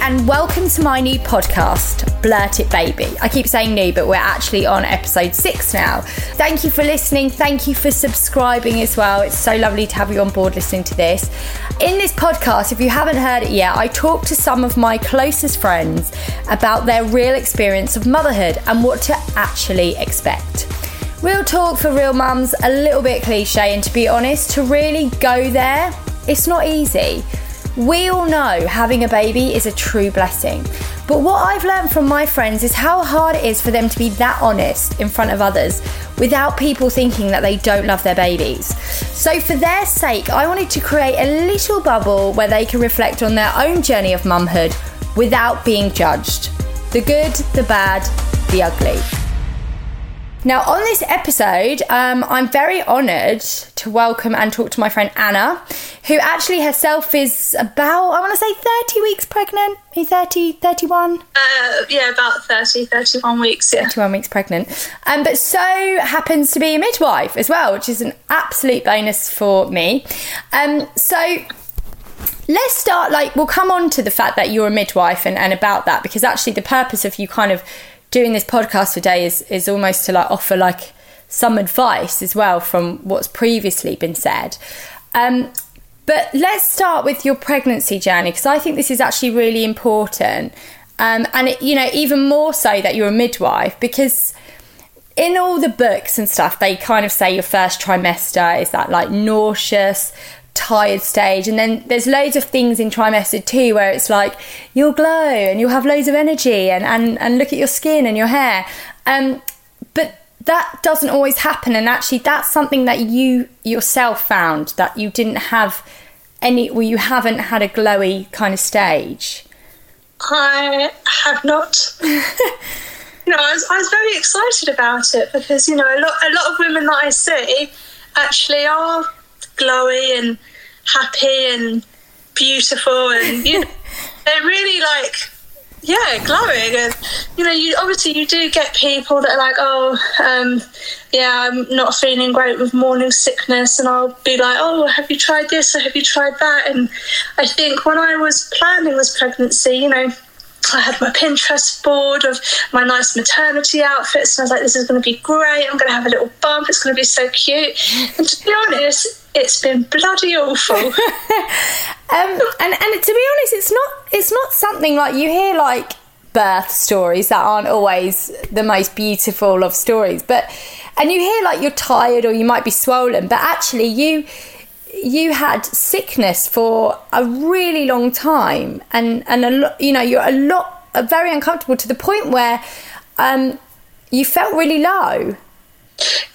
and welcome to my new podcast, Blurt It Baby. I keep saying new, but we're actually on episode six now. Thank you for listening. Thank you for subscribing as well. It's so lovely to have you on board listening to this. In this podcast, if you haven't heard it yet, I talk to some of my closest friends about their real experience of motherhood and what to actually expect. Real talk for real mums, a little bit cliche, and to be honest, to really go there, it's not easy. We all know having a baby is a true blessing. But what I've learned from my friends is how hard it is for them to be that honest in front of others without people thinking that they don't love their babies. So, for their sake, I wanted to create a little bubble where they can reflect on their own journey of mumhood without being judged the good, the bad, the ugly. Now, on this episode, um, I'm very honoured to welcome and talk to my friend Anna, who actually herself is about, I want to say 30 weeks pregnant. Are you 30, 31? Uh, yeah, about 30, 31 weeks, yeah. 31 weeks pregnant. Um, but so happens to be a midwife as well, which is an absolute bonus for me. Um, so let's start, like, we'll come on to the fact that you're a midwife and, and about that, because actually the purpose of you kind of doing this podcast today is is almost to like offer like some advice as well from what's previously been said. Um, but let's start with your pregnancy journey because I think this is actually really important, um, and it, you know even more so that you're a midwife because in all the books and stuff they kind of say your first trimester is that like nauseous tired stage. And then there's loads of things in trimester two where it's like you'll glow and you'll have loads of energy and and, and look at your skin and your hair. Um, but that doesn't always happen. And actually that's something that you yourself found that you didn't have any well you haven't had a glowy kind of stage. I have not. You know I was, I was very excited about it because you know a lot a lot of women that i see actually are glowy and happy and beautiful and you know, they're really like yeah glowing and you know you obviously you do get people that are like oh um, yeah i'm not feeling great with morning sickness and i'll be like oh have you tried this or have you tried that and i think when i was planning this pregnancy you know I had my Pinterest board of my nice maternity outfits, and I was like, "This is going to be great. I'm going to have a little bump. It's going to be so cute." And to be honest, it's been bloody awful. um, and and to be honest, it's not it's not something like you hear like birth stories that aren't always the most beautiful of stories, but and you hear like you're tired or you might be swollen, but actually you you had sickness for a really long time and and a lot you know you're a lot very uncomfortable to the point where um, you felt really low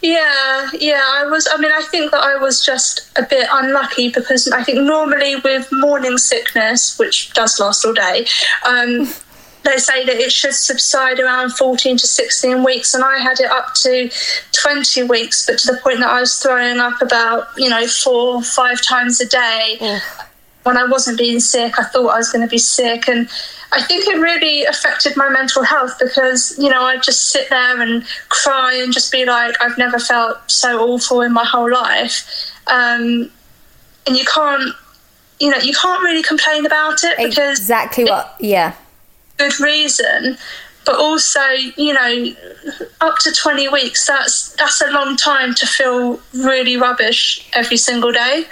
yeah, yeah, I was. I mean, I think that I was just a bit unlucky because I think normally with morning sickness, which does last all day, um, they say that it should subside around 14 to 16 weeks, and I had it up to 20 weeks, but to the point that I was throwing up about, you know, four, five times a day. Yeah. When I wasn't being sick, I thought I was going to be sick, and I think it really affected my mental health because, you know, I'd just sit there and cry and just be like, I've never felt so awful in my whole life. Um, and you can't, you know, you can't really complain about it because. Exactly what, yeah. Good reason. But also, you know, up to 20 weeks, that's that's a long time to feel really rubbish every single day.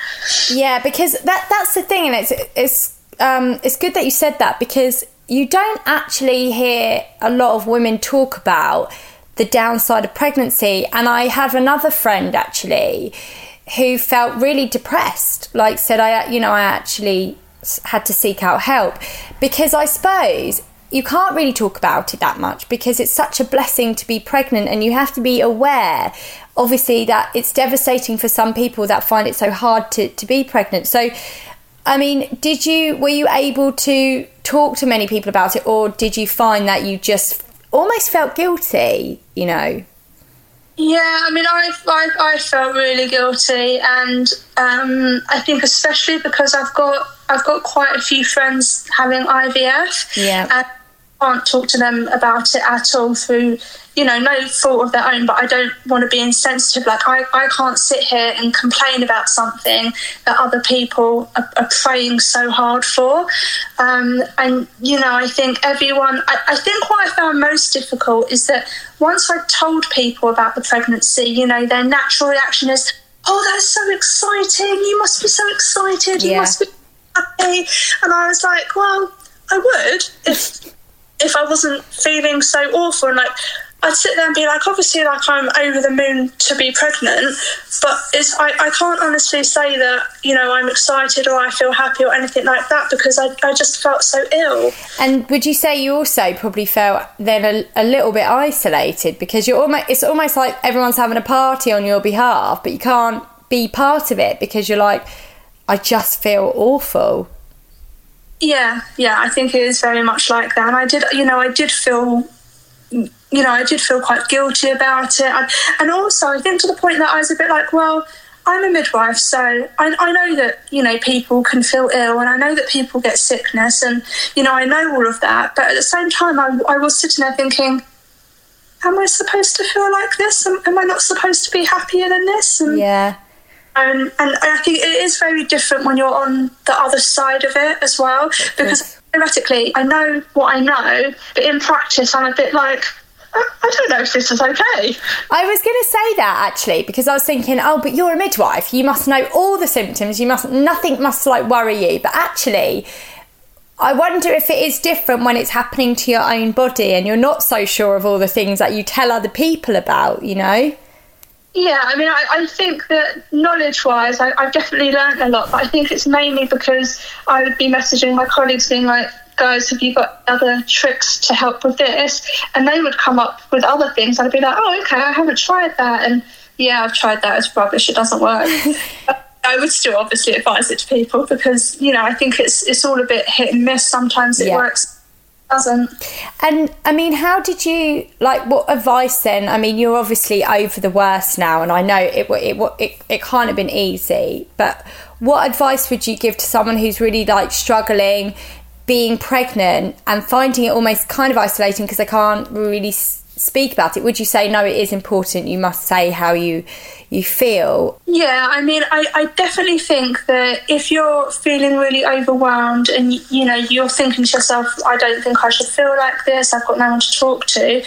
Yeah, because that that's the thing, and it's it's um, it's good that you said that because you don't actually hear a lot of women talk about the downside of pregnancy. And I have another friend actually who felt really depressed, like said, I, you know, I actually had to seek out help because I suppose you can't really talk about it that much because it's such a blessing to be pregnant and you have to be aware obviously that it's devastating for some people that find it so hard to, to be pregnant so I mean, did you were you able to talk to many people about it, or did you find that you just almost felt guilty? You know. Yeah, I mean, I, I, I felt really guilty, and um, I think especially because I've got I've got quite a few friends having IVF. Yeah. Can't talk to them about it at all through you know, no fault of their own, but I don't want to be insensitive. Like, I, I can't sit here and complain about something that other people are, are praying so hard for. Um, and, you know, I think everyone, I, I think what I found most difficult is that once I told people about the pregnancy, you know, their natural reaction is, oh, that's so exciting. You must be so excited. You Yeah. must be happy. And I was like, well, I would if if I wasn't feeling so awful and like I'd sit there and be like, obviously, like I'm over the moon to be pregnant, but it's I, I can't honestly say that you know I'm excited or I feel happy or anything like that because I, I just felt so ill. And would you say you also probably felt then a, a little bit isolated because you're almost it's almost like everyone's having a party on your behalf, but you can't be part of it because you're like, I just feel awful. Yeah, yeah, I think it is very much like that. And I did, you know, I did feel, you know, I did feel quite guilty about it. And, also, I think to the point that I was a bit like, well, I'm a midwife, so I, I know that, you know, people can feel ill and I know that people get sickness and, you know, I know all of that. But at the same time, I, I was sitting there thinking, am I supposed to feel like this? Am, am I not supposed to be happier than this? And, Yeah. Um, and I think it is very different when you're on the other side of it as well, because theoretically I know what I know, but in practice I'm a bit like, I, I don't know if this is okay. I was going to say that actually because I was thinking, oh, but you're a midwife. You must know all the symptoms. You must nothing must like worry you. But actually, I wonder if it is different when it's happening to your own body and you're not so sure of all the things that you tell other people about. You know? Yeah, I mean, I, I think that knowledge wise, I've definitely learned a lot, but I think it's mainly because I would be messaging my colleagues being like, guys, have you got other tricks to help with this? And they would come up with other things. I'd be like, oh, okay, I haven't tried that. And yeah, I've tried that. It's rubbish. It doesn't work. I would still obviously advise it to people because, you know, I think it's it's all a bit hit and miss. Sometimes it Yeah. works, doesn't. And I mean, how did you like? What advice then? I mean, you're obviously over the worst now, and I know it it it, it can't have been easy. But what advice would you give to someone who's really like struggling, being pregnant, and finding it almost kind of isolating because they can't really speak about it? Would you say no? It is important. You must say how you you feel. Yeah, I mean, I, I definitely think that if you're feeling really overwhelmed and you know you're thinking to yourself, I don't think I should feel like this. I've got no one to talk to.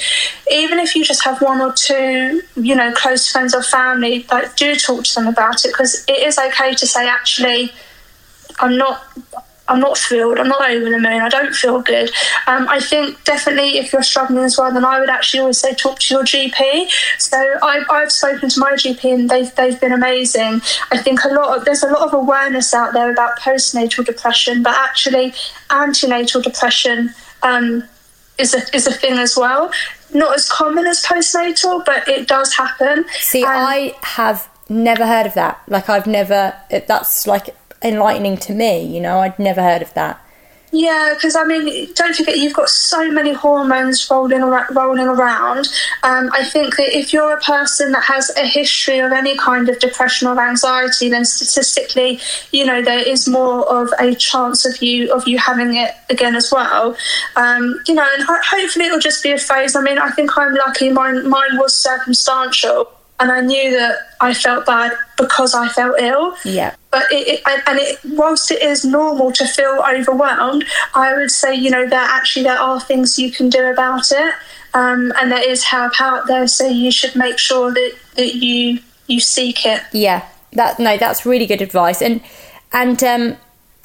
Even if you just have one or two, you know, close friends or family, like do talk to them about it because it is okay to say, actually, I'm not. I'm not thrilled. I'm not over the moon. I don't feel good. Um, I think definitely if you're struggling as well, then I would actually always say talk to your GP. So I've, I've spoken to my GP and they've, they've been amazing. I think a lot of there's a lot of awareness out there about postnatal depression, but actually antenatal depression um, is a is a thing as well. Not as common as postnatal, but it does happen. See, And- I have never heard of that. Like, I've never. it- That's like enlightening to me. You know, I'd never heard of that. Yeah, because I mean, don't forget you've got so many hormones rolling ar- rolling around. Um, I think that if you're a person that has a history of any kind of depression or anxiety, then statistically, you know, there is more of a chance of you of you having it again as well. Um, you know, and ho- hopefully it'll just be a phase. I mean, I think I'm lucky. Mine mine was circumstantial, and I knew that I felt bad because I felt ill. Yeah. but it, it and- it whilst it is normal to feel overwhelmed i would say you know that actually there are things you can do about it. Um, and there is help out there. So you should make sure that that you you seek it. Yeah, that no, that's really good advice. And and um,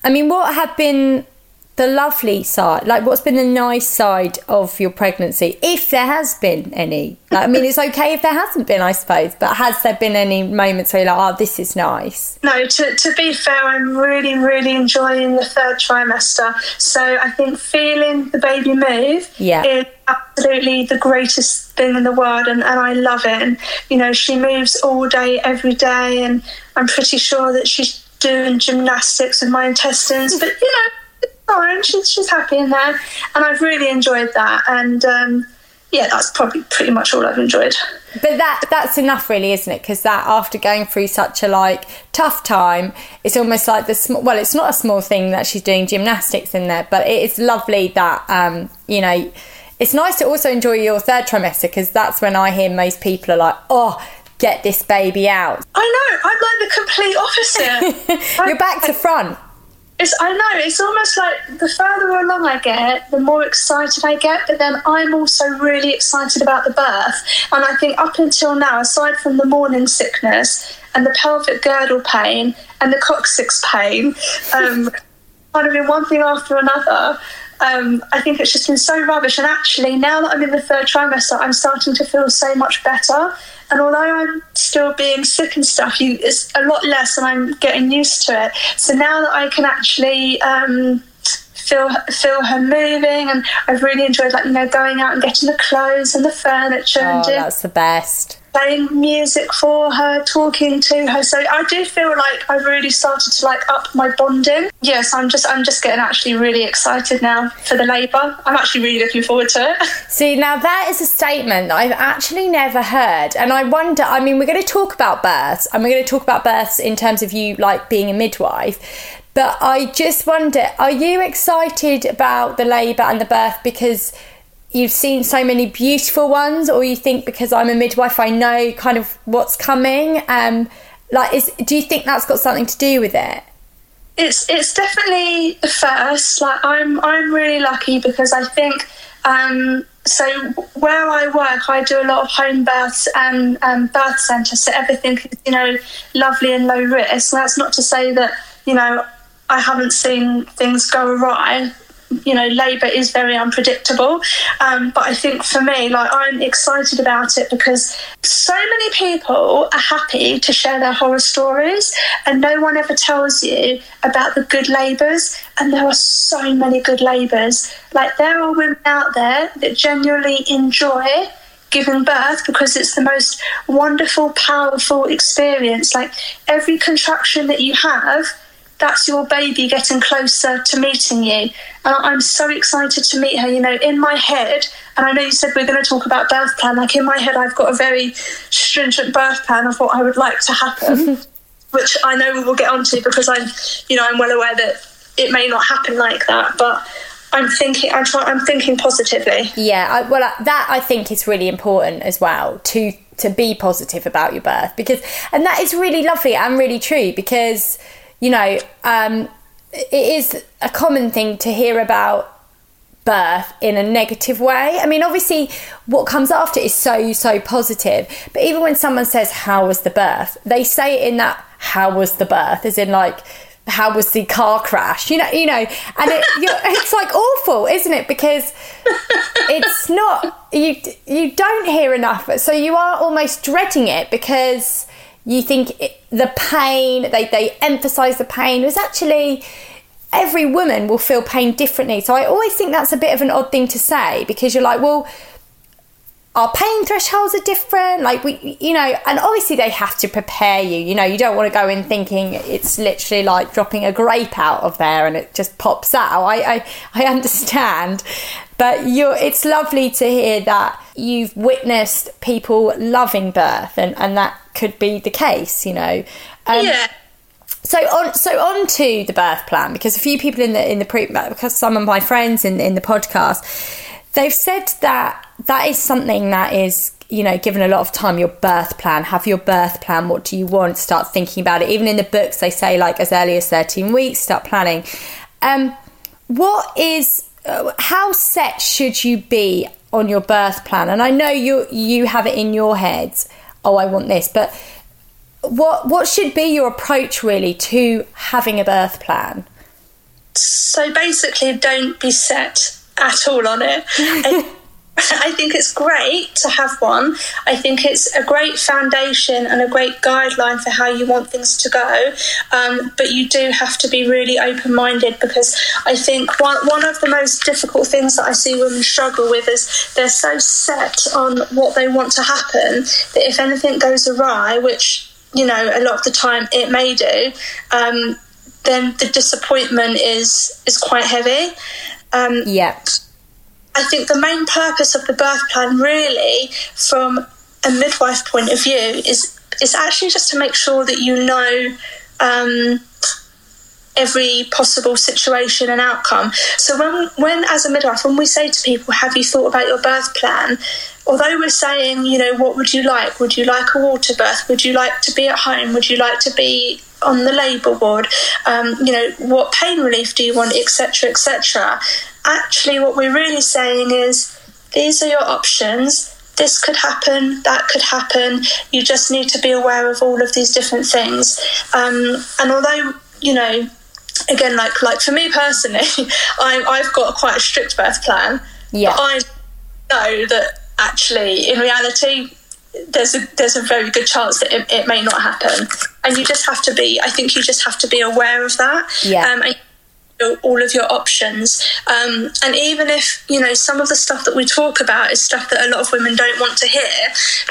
I mean, what have been the lovely side? Like, what's been the nice side of your pregnancy, if there has been any? Like, I mean, it's okay if there hasn't been, I suppose. But has there been any moments where you're like, oh, this is nice? no to, to be fair i'm really really enjoying the third trimester so i think feeling the baby move Yeah. is absolutely the greatest thing in the world and, and i love it and you know she moves all day every day and i'm pretty sure that she's doing gymnastics with my intestines but you know fine she's, she's happy in there and i've really enjoyed that and um, yeah that's probably pretty much all i've enjoyed But that that's enough, really, isn't it? Because that after going through such a like tough time, it's almost like the small. Well, it's not a small thing that she's doing gymnastics in there, but it is lovely that um, you know it's nice to also enjoy your third trimester because that's when I hear most people are like, oh, get this baby out. I know. I'm like the complete opposite. You're back to front. It's, I know it's almost like the further along I get, the more excited I get. But then I'm also really excited about the birth, and I think up until now, aside from the morning sickness and the pelvic girdle pain and the coccyx pain, um, kind of been one thing after another. Um, I think it's just been so rubbish. And actually, now that I'm in the third trimester, I'm starting to feel so much better. And although I'm still being sick and stuff, you, it's a lot less, and I'm getting used to it. So now that I can actually um, feel feel her moving, and I've really enjoyed like you know going out and getting the clothes and the furniture. Oh, and doing, that's the best. Playing music for her, talking to her. So I do feel like I've really started to like up my bonding. Yes, I'm just I'm just getting actually really excited now for the labour. I'm actually really looking forward to it. See, now that is a statement that I've actually never heard. And I wonder, I mean, we're going to talk about births and we're going to talk about births in terms of you like being a midwife. But I just wonder, are you excited about the labour and the birth because you've seen so many beautiful ones, or you think because I'm a midwife, I know kind of what's coming? Um, like, is do you think that's got something to do with it? It's it's definitely the first. Like I'm I'm really lucky because I think um, so where I work, I do a lot of home births and um, birth centres, so everything is you know lovely and low risk. And that's not to say that you know I haven't seen things go awry you know, labour is very unpredictable. Um, but I think for me, like, I'm excited about it because so many people are happy to share their horror stories, and no one ever tells you about the good labours. And there are so many good labours. Like, there are women out there that genuinely enjoy giving birth because it's the most wonderful, powerful experience. Like, every contraction that you have that's your baby getting closer to meeting you. And I'm so excited to meet her. You know, in my head, and I know you said we're going to talk about birth plan. Like in my head, I've got a very stringent birth plan of what I would like to happen, which I know we will get onto because I'm, you know, I'm well aware that it may not happen like that, but. I'm thinking. I'm trying. I'm thinking positively. Yeah, I, well, that I think is really important as well to to be positive about your birth because, and that is really lovely and really true because you know, um, it is a common thing to hear about birth in a negative way. I mean, obviously, what comes after is so, so positive. But even when someone says, How was the birth? they say it in that, How was the birth? as in, like, how was the car crash? You know, you know, and it, it's like awful, isn't it? Because it's not you. You don't hear enough, so you are almost dreading it because you think it, the pain, they, they emphasize the pain. Was actually every woman will feel pain differently. So I always think that's a bit of an odd thing to say because you're like, well, our pain thresholds are different. Like we, you know, and obviously they have to prepare you. You know, you don't want to go in thinking it's literally like dropping a grape out of there and it just pops out. I, I, I understand, but you're. It's lovely to hear that you've witnessed people loving birth and, and that could be the case, you know. Um, yeah. So on, so on to the birth plan because a few people in the in the pre because some of my friends in in the podcast, they've said that that is something that is you know given a lot of time. Your birth plan, have your birth plan. What do you want? Start thinking about it. Even in the books, they say like as early as thirteen weeks, start planning. Um, what is uh, how set should you be on your birth plan? And I know you you have it in your heads oh, I want this. But what what should be your approach really to having a birth plan? So basically, don't be set at all on it. I think it's great to have one. I think it's a great foundation and a great guideline for how you want things to go. Um, but you do have to be really open minded because I think one, one of the most difficult things that I see women struggle with is they're so set on what they want to happen that if anything goes awry, which you know a lot of the time it may do, um, then the disappointment is is quite heavy. Um, yeah I think the main purpose of the birth plan, really, from a midwife point of view, is is actually just to make sure that you know um, every possible situation and outcome. So when when as a midwife, when we say to people, "Have you thought about your birth plan?" Although we're saying, you know, what would you like? Would you like a water birth? Would you like to be at home? Would you like to be on the labour ward? Um, you know, what pain relief do you want, etc., etc. Actually, what we're really saying is, these are your options this could happen, that could happen. You just need to be aware of all of these different things. Um, and although, you know, again, like like for me personally, I, I've got quite a strict birth plan. Yeah. But I know that actually, in reality, there's a there's a very good chance that it, it may not happen, and you just have to be. I think you just have to be aware of that. Yeah. Um, and all of your options. Um, and even if, you know, some of the stuff that we talk about is stuff that a lot of women don't want to hear,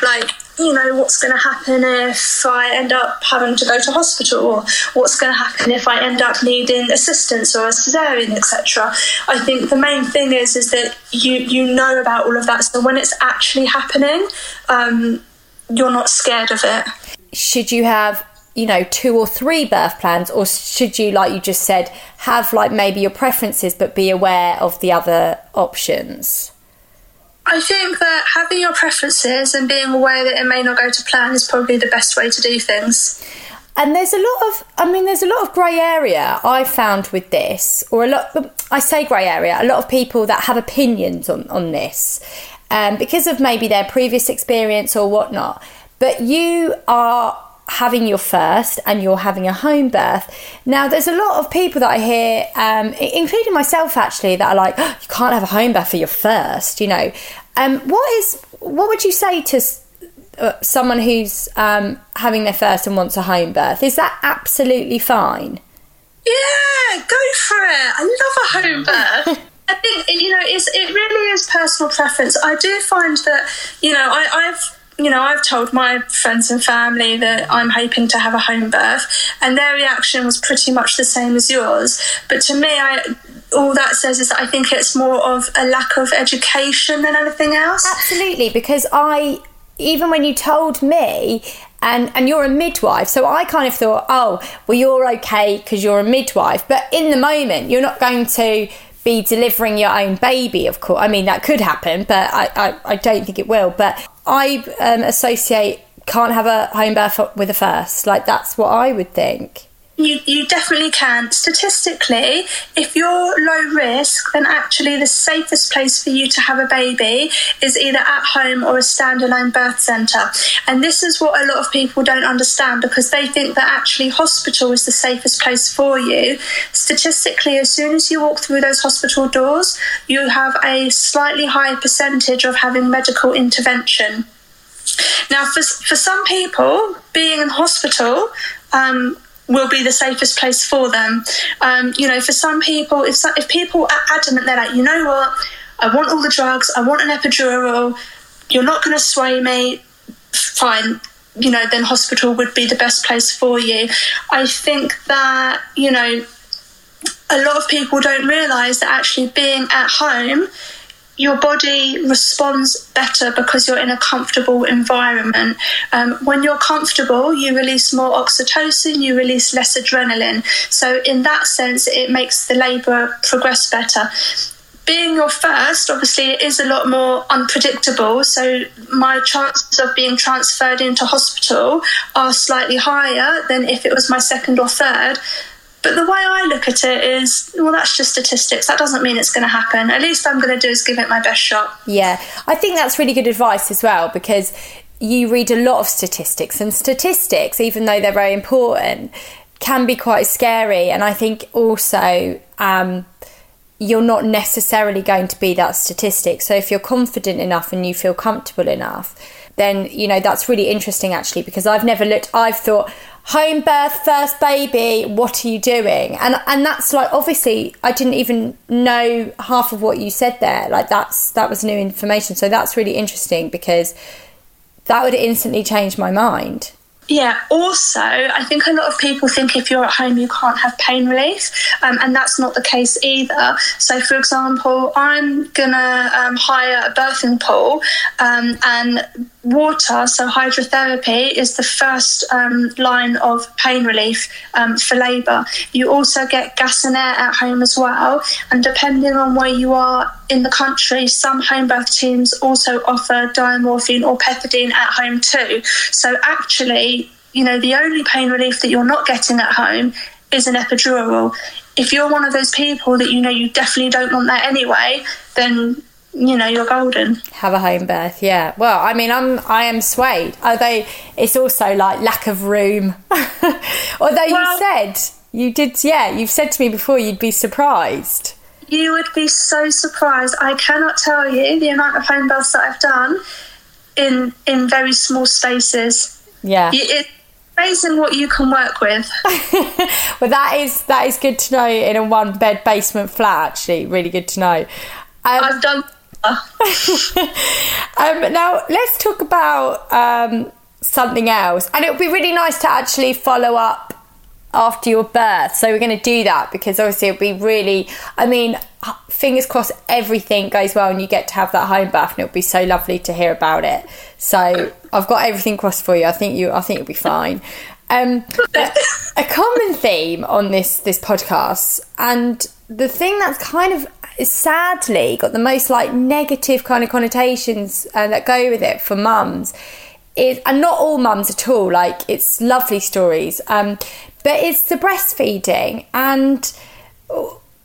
like, you know, what's going to happen if I end up having to go to hospital, or what's going to happen if I end up needing assistance or a cesarean, etc. I think the main thing is is that you you know about all of that, so when it's actually happening, um, you're not scared of it. Should you have you know two or three birth plans or should you like you just said have like maybe your preferences but be aware of the other options I think that having your preferences and being aware that it may not go to plan is probably the best way to do things. And there's a lot of, I mean, there's a lot of grey area I found with this, or a lot, I say grey area, a lot of people that have opinions on, on this um, because of maybe their previous experience or whatnot. But you are having your first and you're having a home birth. Now, there's a lot of people that I hear, um, including myself actually, that are like, oh, you can't have a home birth for your first, you know. Um, what is, what would you say to uh, someone who's um, having their first and wants a home birth? Is that absolutely fine? Yeah, go for it. I love a home birth. I think you know it's it really is personal preference. I do find that you know I, I've you know, I've told my friends and family that I'm hoping to have a home birth, and their reaction was pretty much the same as yours. But to me, I all that says is that I think it's more of a lack of education than anything else. Absolutely, because I even when you told me and and you're a midwife so i kind of thought oh well you're okay because you're a midwife but in the moment you're not going to be delivering your own baby, of course. I mean, that could happen, but I, I, I don't think it will. But I um, associate can't have a home birth with a first. Like, that's what I would think. You, you definitely can. Statistically, if you're low risk, then actually the safest place for you to have a baby is either at home or a standalone birth centre. And this is what a lot of people don't understand because they think that actually hospital is the safest place for you. Statistically, as soon as you walk through those hospital doors, you have a slightly higher percentage of having medical intervention. Now, for, for some people, being in hospital um, will be the safest place for them. Um, you know, for some people, if if people are adamant, they're like, you know what, I want all the drugs, I want an epidural, you're not going to sway me, fine. You know, then hospital would be the best place for you. I think that you know, a lot of people don't realise that actually being at home your body responds better because you're in a comfortable environment. Um, when you're comfortable, you release more oxytocin, you release less adrenaline. So, in that sense, it makes the labour progress better. Being your first, obviously, it is a lot more unpredictable. So, my chances of being transferred into hospital are slightly higher than if it was my second or third. But the way I look at it is, well, that's just statistics. That doesn't mean it's going to happen. At least I'm going to do is give it my best shot. Yeah, I think that's really good advice as well because you read a lot of statistics, and statistics, even though they're very important, can be quite scary. And I think also, um, you're not necessarily going to be that statistic. So if you're confident enough and you feel comfortable enough, then you know that's really interesting actually because I've never looked. I've thought home birth, first baby, what are you doing? And and that's like obviously I didn't even know half of what you said there. Like that's that was new information. So that's really interesting because that would instantly change my mind. Yeah, also, I think a lot of people think if you're at home, you can't have pain relief, um, and that's not the case either. So, for example, I'm gonna um, hire a birthing pool, um, and water, so hydrotherapy, is the first um, line of pain relief um, for labour. You also get gas and air at home as well, and depending on where you are in the country, some home birth teams also offer diamorphine or pethidine at home too. So actually, you know, the only pain relief that you're not getting at home is an epidural. If you're one of those people that you know you definitely don't want that anyway, then you know you're golden. Have a home birth yeah. Well i mean i'm i am swayed although it's also like lack of room. Although well, you said you did yeah you've said to me before you'd be surprised. You would be so surprised. I cannot tell you the amount of home births that i've done in in very small spaces. Yeah. It's amazing what you can work with. Well that is that is good to know in a one bed basement flat actually. Really good to know. Um, I've done um, now let's talk about um, something else, and it would be really nice to actually follow up after your birth. So we're going to do that because obviously it'll be really. I mean, fingers crossed, everything goes well and you get to have that home birth, and it'll be so lovely to hear about it. So I've got everything crossed for you. I think you. I think you'll be fine. Um, a common theme on this this podcast, and the thing that's kind of sadly got the most like negative kind of connotations uh, that go with it for mums. Is and not all mums at all like it's lovely stories um, but it's the breastfeeding and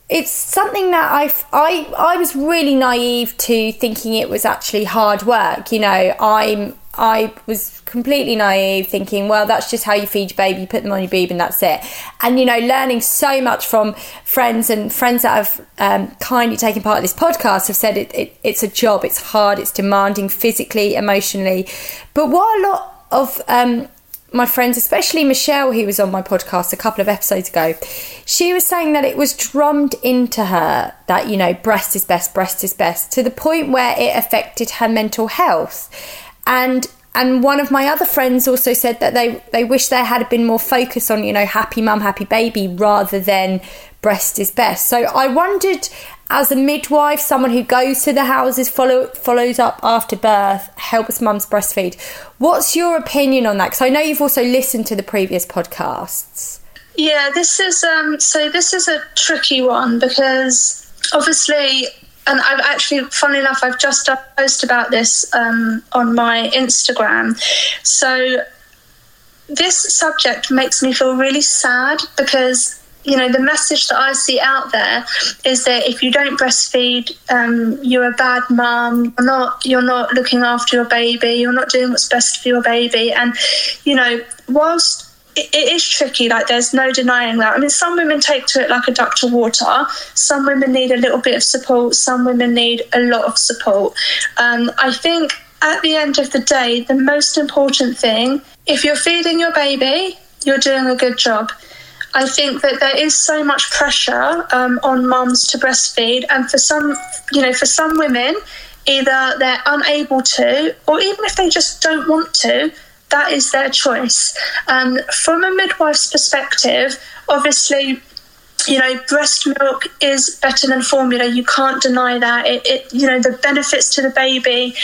it's something that I, I I was really naive to thinking it was actually hard work you know I'm I was completely naive, thinking, well, that's just how you feed your baby, you put them on your boob, and that's it. And you know, learning so much from friends and friends that have um, kindly taken part of this podcast have said it, it, it's a job, it's hard, it's demanding physically, emotionally. But what a lot of um, my friends, especially Michelle, who was on my podcast a couple of episodes ago, she was saying that it was drummed into her that, you know, breast is best, breast is best, to the point where it affected her mental health and and one of my other friends also said that they they wish there had been more focus on you know happy mum happy baby rather than breast is best. So i wondered as a midwife someone who goes to the houses follow follows up after birth helps mums breastfeed what's your opinion on that? Because i know you've also listened to the previous podcasts. Yeah this is um so this is a tricky one because obviously and I've actually, funnily enough, I've just done a post about this um, on my Instagram. So this subject makes me feel really sad because you know the message that I see out there is that if you don't breastfeed, um, you're a bad mum. You're not. You're not looking after your baby. You're not doing what's best for your baby. And you know, whilst it is tricky. Like there's no denying that. I mean, some women take to it like a duck to water. Some women need a little bit of support. Some women need a lot of support. Um, I think at the end of the day, the most important thing, if you're feeding your baby, you're doing a good job. I think that there is so much pressure um, on mums to breastfeed, and for some, you know, for some women, either they're unable to, or even if they just don't want to, that is their choice. Um, from a midwife's perspective, obviously, you know, breast milk is better than formula. You can't deny that. It, it, you know, the benefits to the baby.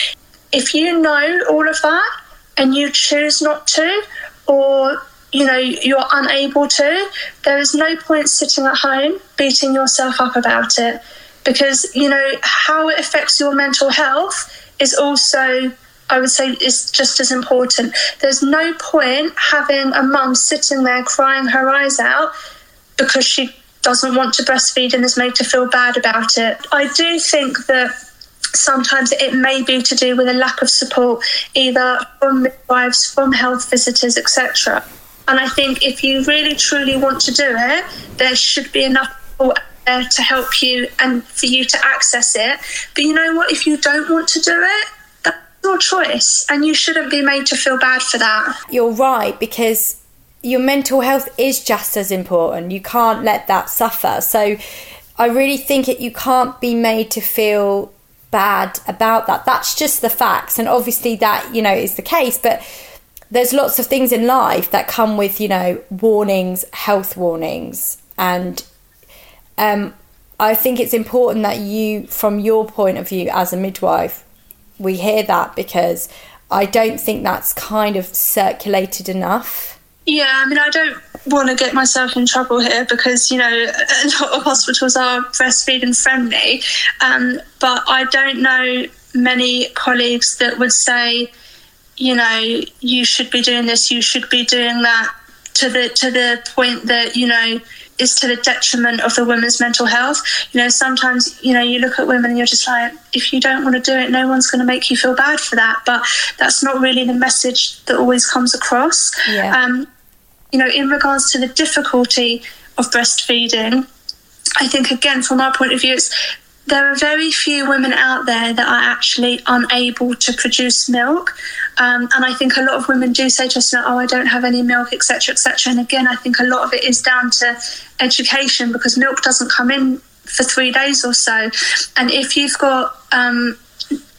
If you know all of that and you choose not to, or you know you're unable to, there is no point sitting at home beating yourself up about it, because you know how it affects your mental health is also I would say is just as important. There's no point having a mum sitting there crying her eyes out because she doesn't want to breastfeed and is made to feel bad about it. I do think that sometimes it may be to do with a lack of support, either from midwives, from health visitors, etc. And I think if you really truly want to do it, there should be enough support there to help you and for you to access it. But you know what? If you don't want to do it, your choice, and you shouldn't be made to feel bad for that. You're right, because your mental health is just as important. You can't let that suffer. So I really think it you can't be made to feel bad about that. That's just the facts. And obviously that, you know, is the case, but there's lots of things in life that come with, you know, warnings, health warnings. And um, I think it's important that you, from your point of view as a midwife, we hear that because I don't think that's kind of circulated enough. Yeah, I mean, I don't want to get myself in trouble here because, you know, a lot of hospitals are breastfeeding friendly. Um, but I don't know many colleagues that would say, you know, you should be doing this, you should be doing that to the to the point that, you know, is to the detriment of the women's mental health. You know, sometimes, you know, you look at women and you're just like, if you don't want to do it, no one's going to make you feel bad for that. But that's not really the message that always comes across. Yeah. Um, you know, in regards to the difficulty of breastfeeding, I think, again, from our point of view, it's there are very few women out there that are actually unable to produce milk. Um, and I think a lot of women do say to us, oh, I don't have any milk, etc., etc. And again, I think a lot of it is down to education because milk doesn't come in for three days or so. And if you've got um,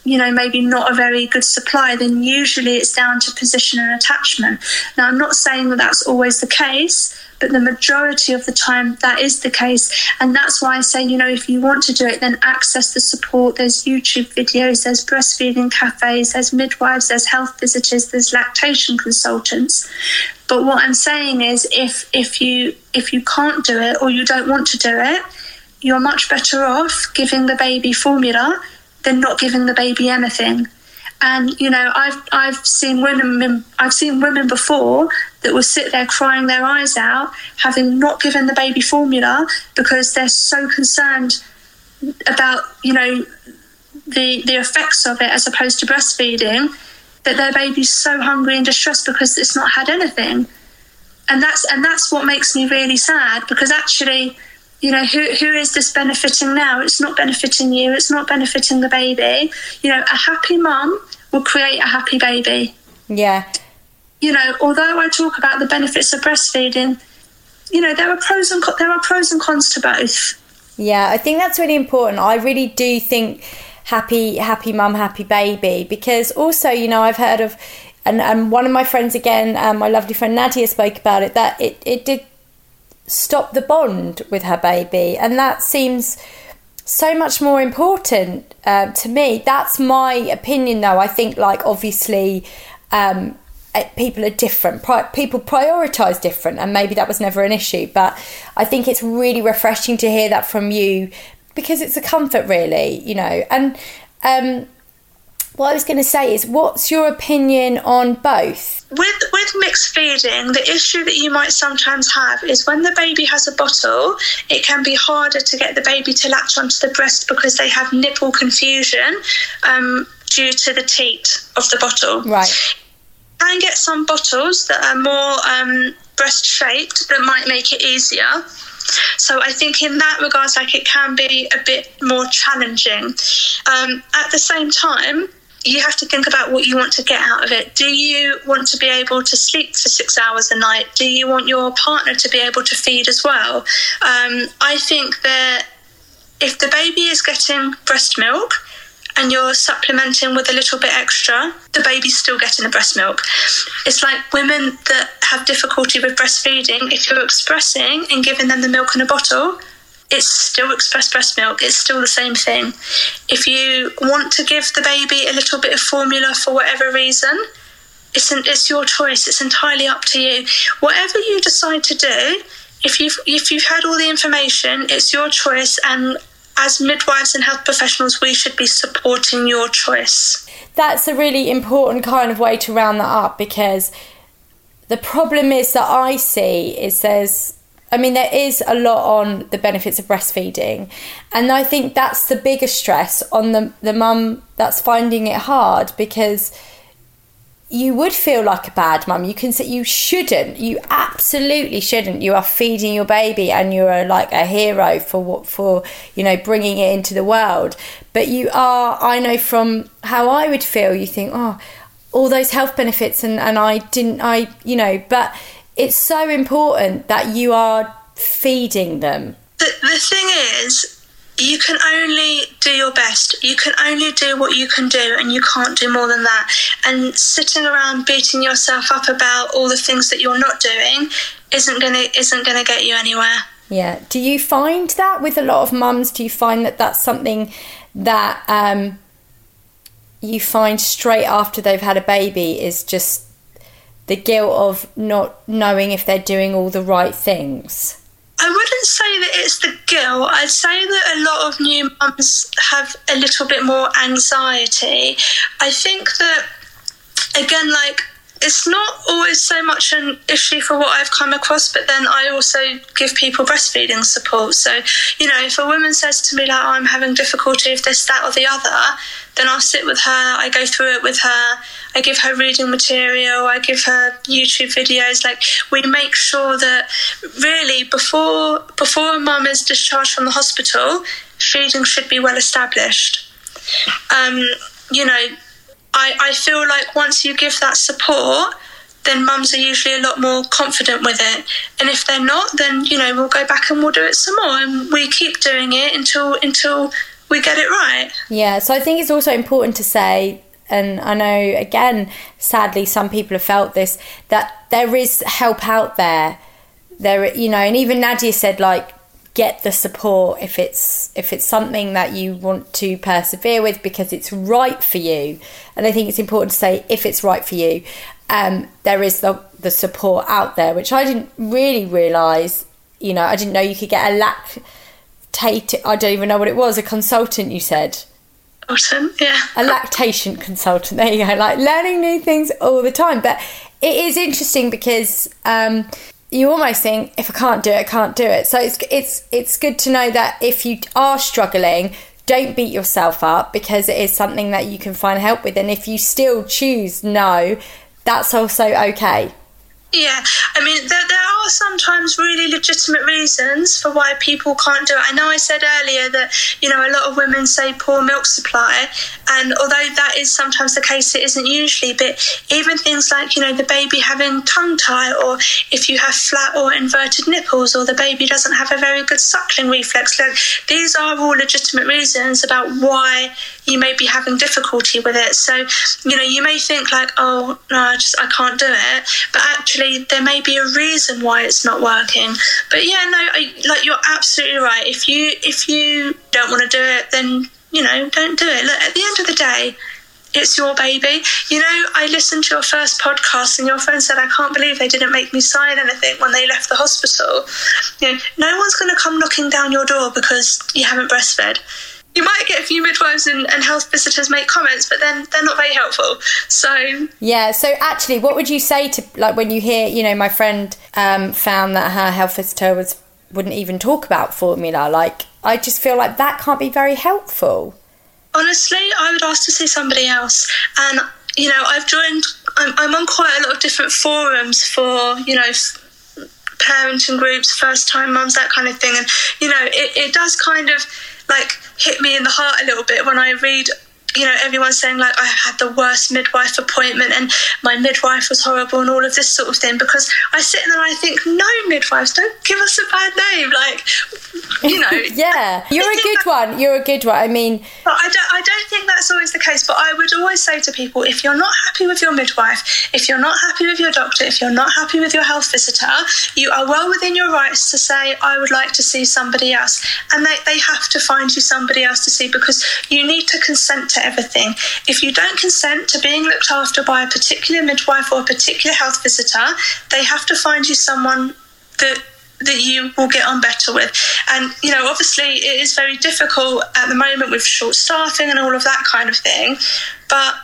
you know, maybe not a very good supply, then usually it's down to position and attachment. Now, I'm not saying that that's always the case, but the majority of the time that is the case. And that's why I say, you know, if you want to do it, then access the support. There's YouTube videos, there's breastfeeding cafes, there's midwives, there's health visitors, there's lactation consultants. But what I'm saying is if if you if you can't do it or you don't want to do it, you're much better off giving the baby formula than not giving the baby anything. And you know, I've I've seen women I've seen women before that will sit there crying their eyes out, having not given the baby formula because they're so concerned about you know the the effects of it as opposed to breastfeeding that their baby's so hungry and distressed because it's not had anything. And that's and that's what makes me really sad because actually you know who who is this benefiting now? It's not benefiting you. It's not benefiting the baby. You know a happy mom will create a happy baby. Yeah. You know although i talk about the benefits of breastfeeding you know there are pros and there are pros and cons to both. Yeah i think that's really important. I really do think happy happy mum happy baby because also you know i've heard of and, and one of my friends again um, my lovely friend nadia spoke about it that it, it did stop the bond with her baby. And that seems so much more important uh, to me. That's my opinion, though. I think, like, obviously, um, eh, people are different. Pri- people prioritize different, and maybe that was never an issue. But I think it's really refreshing to hear that from you because it's a comfort, really, you know. And um, what I was going to say is, what's your opinion on both? With with mixed feeding, the issue that you might sometimes have is when the baby has a bottle, it can be harder to get the baby to latch onto the breast because they have nipple confusion um, due to the teat of the bottle. Right. And get some bottles that are more um, breast shaped that might make it easier. So I think in that regards, like it can be a bit more challenging. Um, at the same time, you have to think about what you want to get out of it. Do you want to be able to sleep for six hours a night? Do you want your partner to be able to feed as well? Um, I think that if the baby is getting breast milk, and you're supplementing with a little bit extra, the baby's still getting the breast milk. It's like women that have difficulty with breastfeeding, if you're expressing and giving them the milk in a bottle, it's still express breast milk. It's still the same thing. If you want to give the baby a little bit of formula for whatever reason, it's an, it's your choice. It's entirely up to you. Whatever you decide to do, if you've if you've had all the information, it's your choice. And as midwives and health professionals, we should be supporting your choice. That's a really important kind of way to round that up because the problem is that I see is there's I mean, there is a lot on the benefits of breastfeeding, and I think that's the biggest stress on the the mum that's finding it hard because you would feel like a bad mum. You can say you shouldn't. You absolutely shouldn't. You are feeding your baby, and you are like a hero for what for you know bringing it into the world. But you are. I know from how I would feel. You think, oh, all those health benefits, and and I didn't. I you know, but it's so important that you are feeding them. The, the thing is, you can only do your best. You can only do what you can do, and you can't do more than that. And sitting around beating yourself up about all the things that you're not doing isn't gonna isn't gonna get you anywhere. Yeah. Do you find that with a lot of mums? Do you find that that's something that um, you find straight after they've had a baby is just the guilt of not knowing if they're doing all the right things? I wouldn't say that it's the guilt. I'd say that a lot of new mums have a little bit more anxiety. I think that, again, like, it's not always so much an issue for what I've come across, but then I also give people breastfeeding support. So, you know, if a woman says to me, like, oh, I'm having difficulty with this, that, or the other, then I'll sit with her, I go through it with her, I give her reading material, I give her YouTube videos. Like we make sure that really before before a mum is discharged from the hospital, feeding should be well established. Um, you know, I, I feel like once you give that support, then mums are usually a lot more confident with it. And if they're not, then you know we'll go back and we'll do it some more, and we keep doing it until until we get it right. Yeah, so I think it's also important to say, and I know again, sadly, some people have felt this that there is help out there. There, you know, and even Nadia said like get the support if it's if it's something that you want to persevere with because it's right for you and i think it's important to say if it's right for you um, there is the the support out there which i didn't really realize you know i didn't know you could get a lac lactate I don't even know what it was, a consultant you said. Yeah. A lactation consultant. There you go. Like learning new things all the time. But it is interesting because um, you almost think if I can't do it, I can't do it. So it's it's it's good to know that if you are struggling, don't beat yourself up because it is something that you can find help with. And if you still choose no, that's also okay. Yeah, I mean, sometimes really legitimate reasons for why people can't do it. I know I said earlier that, you know, a lot of women say poor milk supply, and although that is sometimes the case, it isn't usually. But even things like, you know, the baby having tongue tie, or if you have flat or inverted nipples, or the baby doesn't have a very good suckling reflex, like, these are all legitimate reasons about why you may be having difficulty with it. So, you know, you may think, like, oh, no, I just, I can't do it. But actually, there may be a reason why it's not working. But yeah, no, I, like you're absolutely right. If you if you don't want to do it, then you know don't do it. Look, at the end of the day, it's your baby. You know, I listened to your first podcast and your friend said, I can't believe they didn't make me sign anything when they left the hospital. You know, no one's going to come knocking down your door because you haven't breastfed you might get a few midwives and, and, health visitors make comments, but then they're not very helpful. So yeah. So actually, what would you say to like when you hear, you know, my friend um, found that her health visitor was wouldn't even talk about formula. Like, I just feel like that can't be very helpful. Honestly, I would ask to see somebody else, and you know, I've joined. I'm, I'm on quite a lot of different forums for you know parenting groups, first time mums, that kind of thing, and you know, it, it does kind of like hit me in the heart a little bit when I read you know, everyone's saying like I had the worst midwife appointment and my midwife was horrible and all of this sort of thing because I sit in there and I think, no, midwives, don't give us a bad name. Like, you know. yeah, you're a good that, one. You're a good one. I mean, but I don't, I don't think that's always the case. But I would always say to people, if you're not happy with your midwife, if you're not happy with your doctor, if you're not happy with your health visitor, you are well within your rights to say, I would like to see somebody else. And they, they have to find you somebody else to see because you need to consent to to everything. If you don't consent to being looked after by a particular midwife or a particular health visitor, they have to find you someone that that you will get on better with. And you know, obviously, it is very difficult at the moment with short staffing and all of that kind of thing. But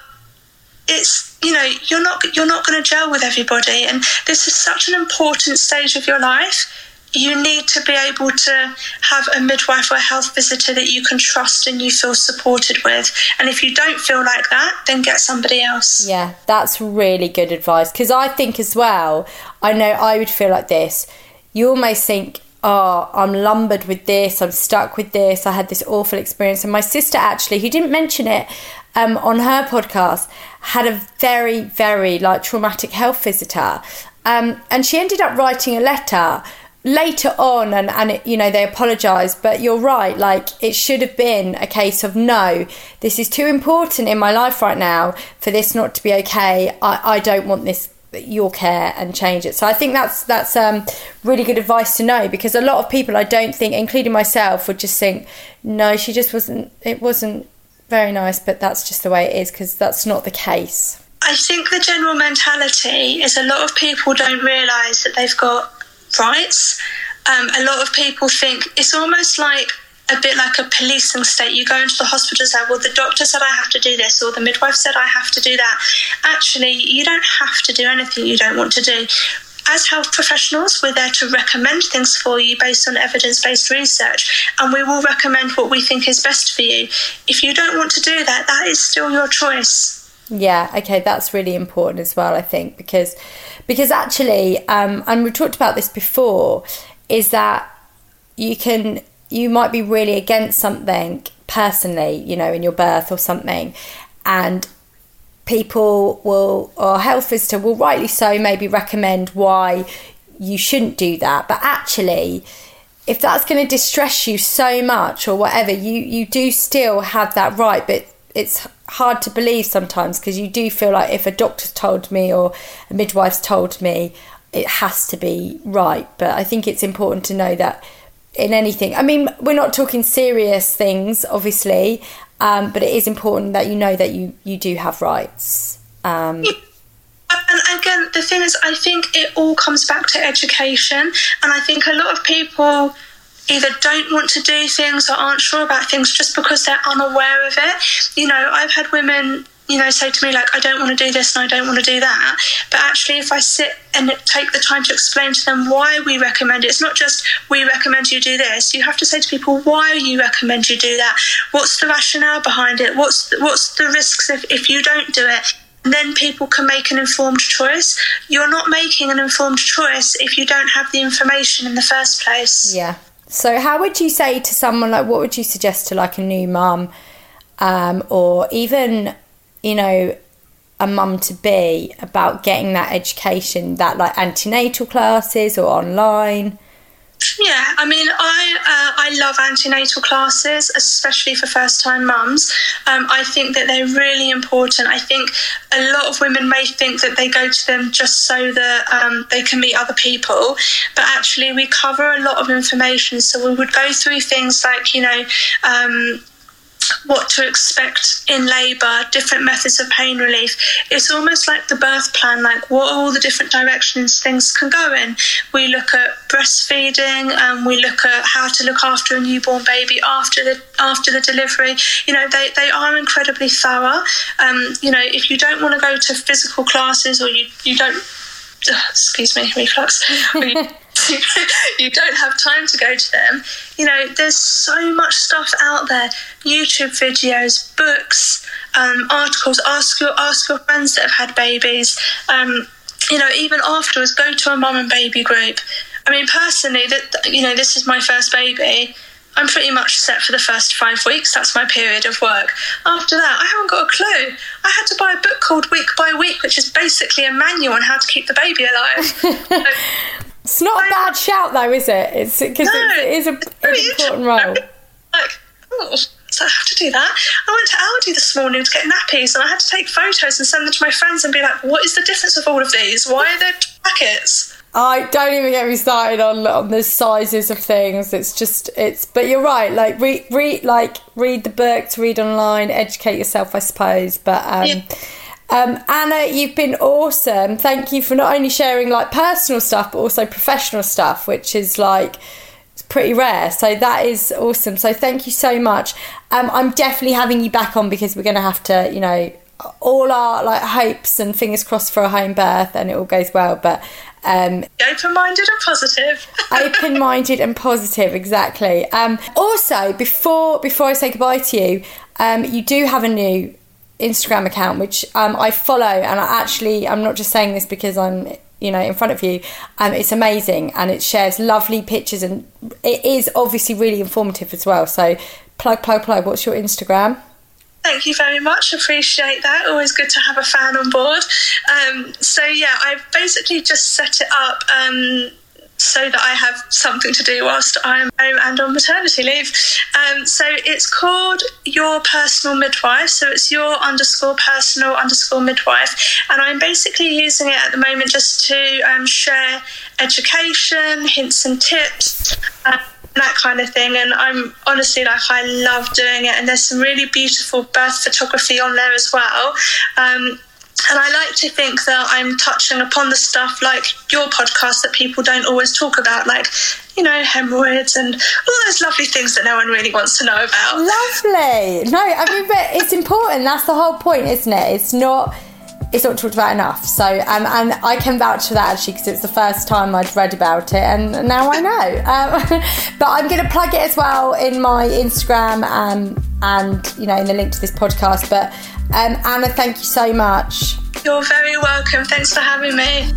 it's you know you're not you're not going to gel with everybody, and this is such an important stage of your life you need to be able to have a midwife or a health visitor that you can trust and you feel supported with. And if you don't feel like that, then get somebody else. Yeah, that's really good advice. Because I think as well, I know I would feel like this. You almost think, oh, I'm lumbered with this, I'm stuck with this, I had this awful experience. And my sister, actually, who didn't mention it um, on her podcast, had a very, very like traumatic health visitor. Um, and she ended up writing a letter later on and and it, you know they apologized but you're right like it should have been a case of no this is too important in my life right now for this not to be okay i i don't want this your care and change it so i think that's that's um really good advice to know because a lot of people i don't think including myself would just think no she just wasn't it wasn't very nice, but that's just the way it is because that's not the case. I think the general mentality is a lot of people don't realise that they've got rights. Um, a lot of people think it's almost like a bit like a policing state. You go into the hospital and say, well, the doctor said I have to do this, or the midwife said I have to do that. Actually, you don't have to do anything you don't want to do. As health professionals, we're there to recommend things for you based on evidence based research, and we will recommend what we think is best for you. If you don't want to do that, that is still your choice. Yeah, okay, that's really important as well, I think, because because actually, um, and we talked about this before, is that you can you might be really against something personally, you know, in your birth or something, and people will, or health visitor will rightly so maybe recommend why you shouldn't do that. But actually, if that's going to distress you so much or whatever, you, you do still have that right. But it's hard to believe sometimes because you do feel like if a doctor's told me or a midwife's told me, it has to be right. But I think it's important to know that in anything. I mean, we're not talking serious things, obviously, um, but it is important that you know that you you do have rights. Um, and again, the thing is, I think it all comes back to education, and I think a lot of people either don't want to do things or aren't sure about things just because they're unaware of it. You know, I've had women you know, say to me, like, I don't want to do this and I don't want to do that. But actually, if I sit and take the time to explain to them why we recommend it, it's not just we recommend you do this. You have to say to people why you recommend you do that. What's the rationale behind it? What's the, what's the risks if, if you don't do it? Then people can make an informed choice. You're not making an informed choice if you don't have the information in the first place. Yeah. So, how would you say to someone like, what would you suggest to like a new mum, um, or even you know, a mum to be about getting that education, that like antenatal classes or online? Yeah, I mean, I uh, I love antenatal classes, especially for first time mums. Um, I think that they're really important. I think a lot of women may think that they go to them just so that um, they can meet other people, but actually, we cover a lot of information. So we would go through things like, you know, um, what to expect in labour, different methods of pain relief. It's almost like the birth plan, like what all the different directions things can go in. We look at breastfeeding, and um, we look at how to look after a newborn baby after the after the delivery. You know, they, they are incredibly thorough. Um, you know, if you don't want to go to physical classes or you, you don't excuse me, reflux. you don't have time to go to them. You know, there's so much stuff out there: YouTube videos, books, um, articles. Ask your ask your friends that have had babies. Um, you know, even afterwards, go to a mum and baby group. I mean, personally, that you know, this is my first baby. I'm pretty much set for the first five weeks. That's my period of work. After that, I haven't got a clue. I had to buy a book called Week by Week, which is basically a manual on how to keep the baby alive. it's not a bad shout, though, is it? It's because no, it is a, an important role. Like, oh, so I have to do that. I went to Aldi this morning to get nappies, and I had to take photos and send them to my friends and be like, "What is the difference of all of these? Why are there packets?" I don't even get me started on on the sizes of things. It's just it's. But you're right. Like read read like read the books, read online, educate yourself. I suppose. But um, yeah. Um, Anna, you've been awesome. Thank you for not only sharing like personal stuff, but also professional stuff, which is like it's pretty rare. So that is awesome. So thank you so much. Um, I'm definitely having you back on because we're going to have to, you know, all our like hopes and fingers crossed for a home birth and it all goes well. But um, open-minded and positive. open-minded and positive, exactly. Um, also, before before I say goodbye to you, um, you do have a new Instagram account which um, I follow, and I actually I'm not just saying this because I'm you know in front of you. Um, it's amazing, and it shares lovely pictures, and it is obviously really informative as well. So plug, plug, plug. What's your Instagram? Thank you very much. Appreciate that. Always good to have a fan on board. Um, so yeah, I've basically just set it up. So that I have something to do whilst I'm home and on maternity leave. Um, so it's called Your Personal Midwife. So it's your underscore personal underscore midwife. And I'm basically using it at the moment just to um, share education, hints and tips. Uh, that kind of thing. And I'm honestly like, I love doing it. And there's some really beautiful birth photography on there as well. Um, and I like to think that I'm touching upon the stuff like your podcast that people don't always talk about, like, you know, hemorrhoids and all those lovely things that no one really wants to know about. Lovely. No, I mean, but it's important. That's the whole point, isn't it? It's not. It's not talked about enough. So, um, and I can vouch for that actually because it's the first time I'd read about it, and now I know. Um, but I'm going to plug it as well in my Instagram um, and you know in the link to this podcast. But um, Anna, thank you so much. You're very welcome. Thanks for having me.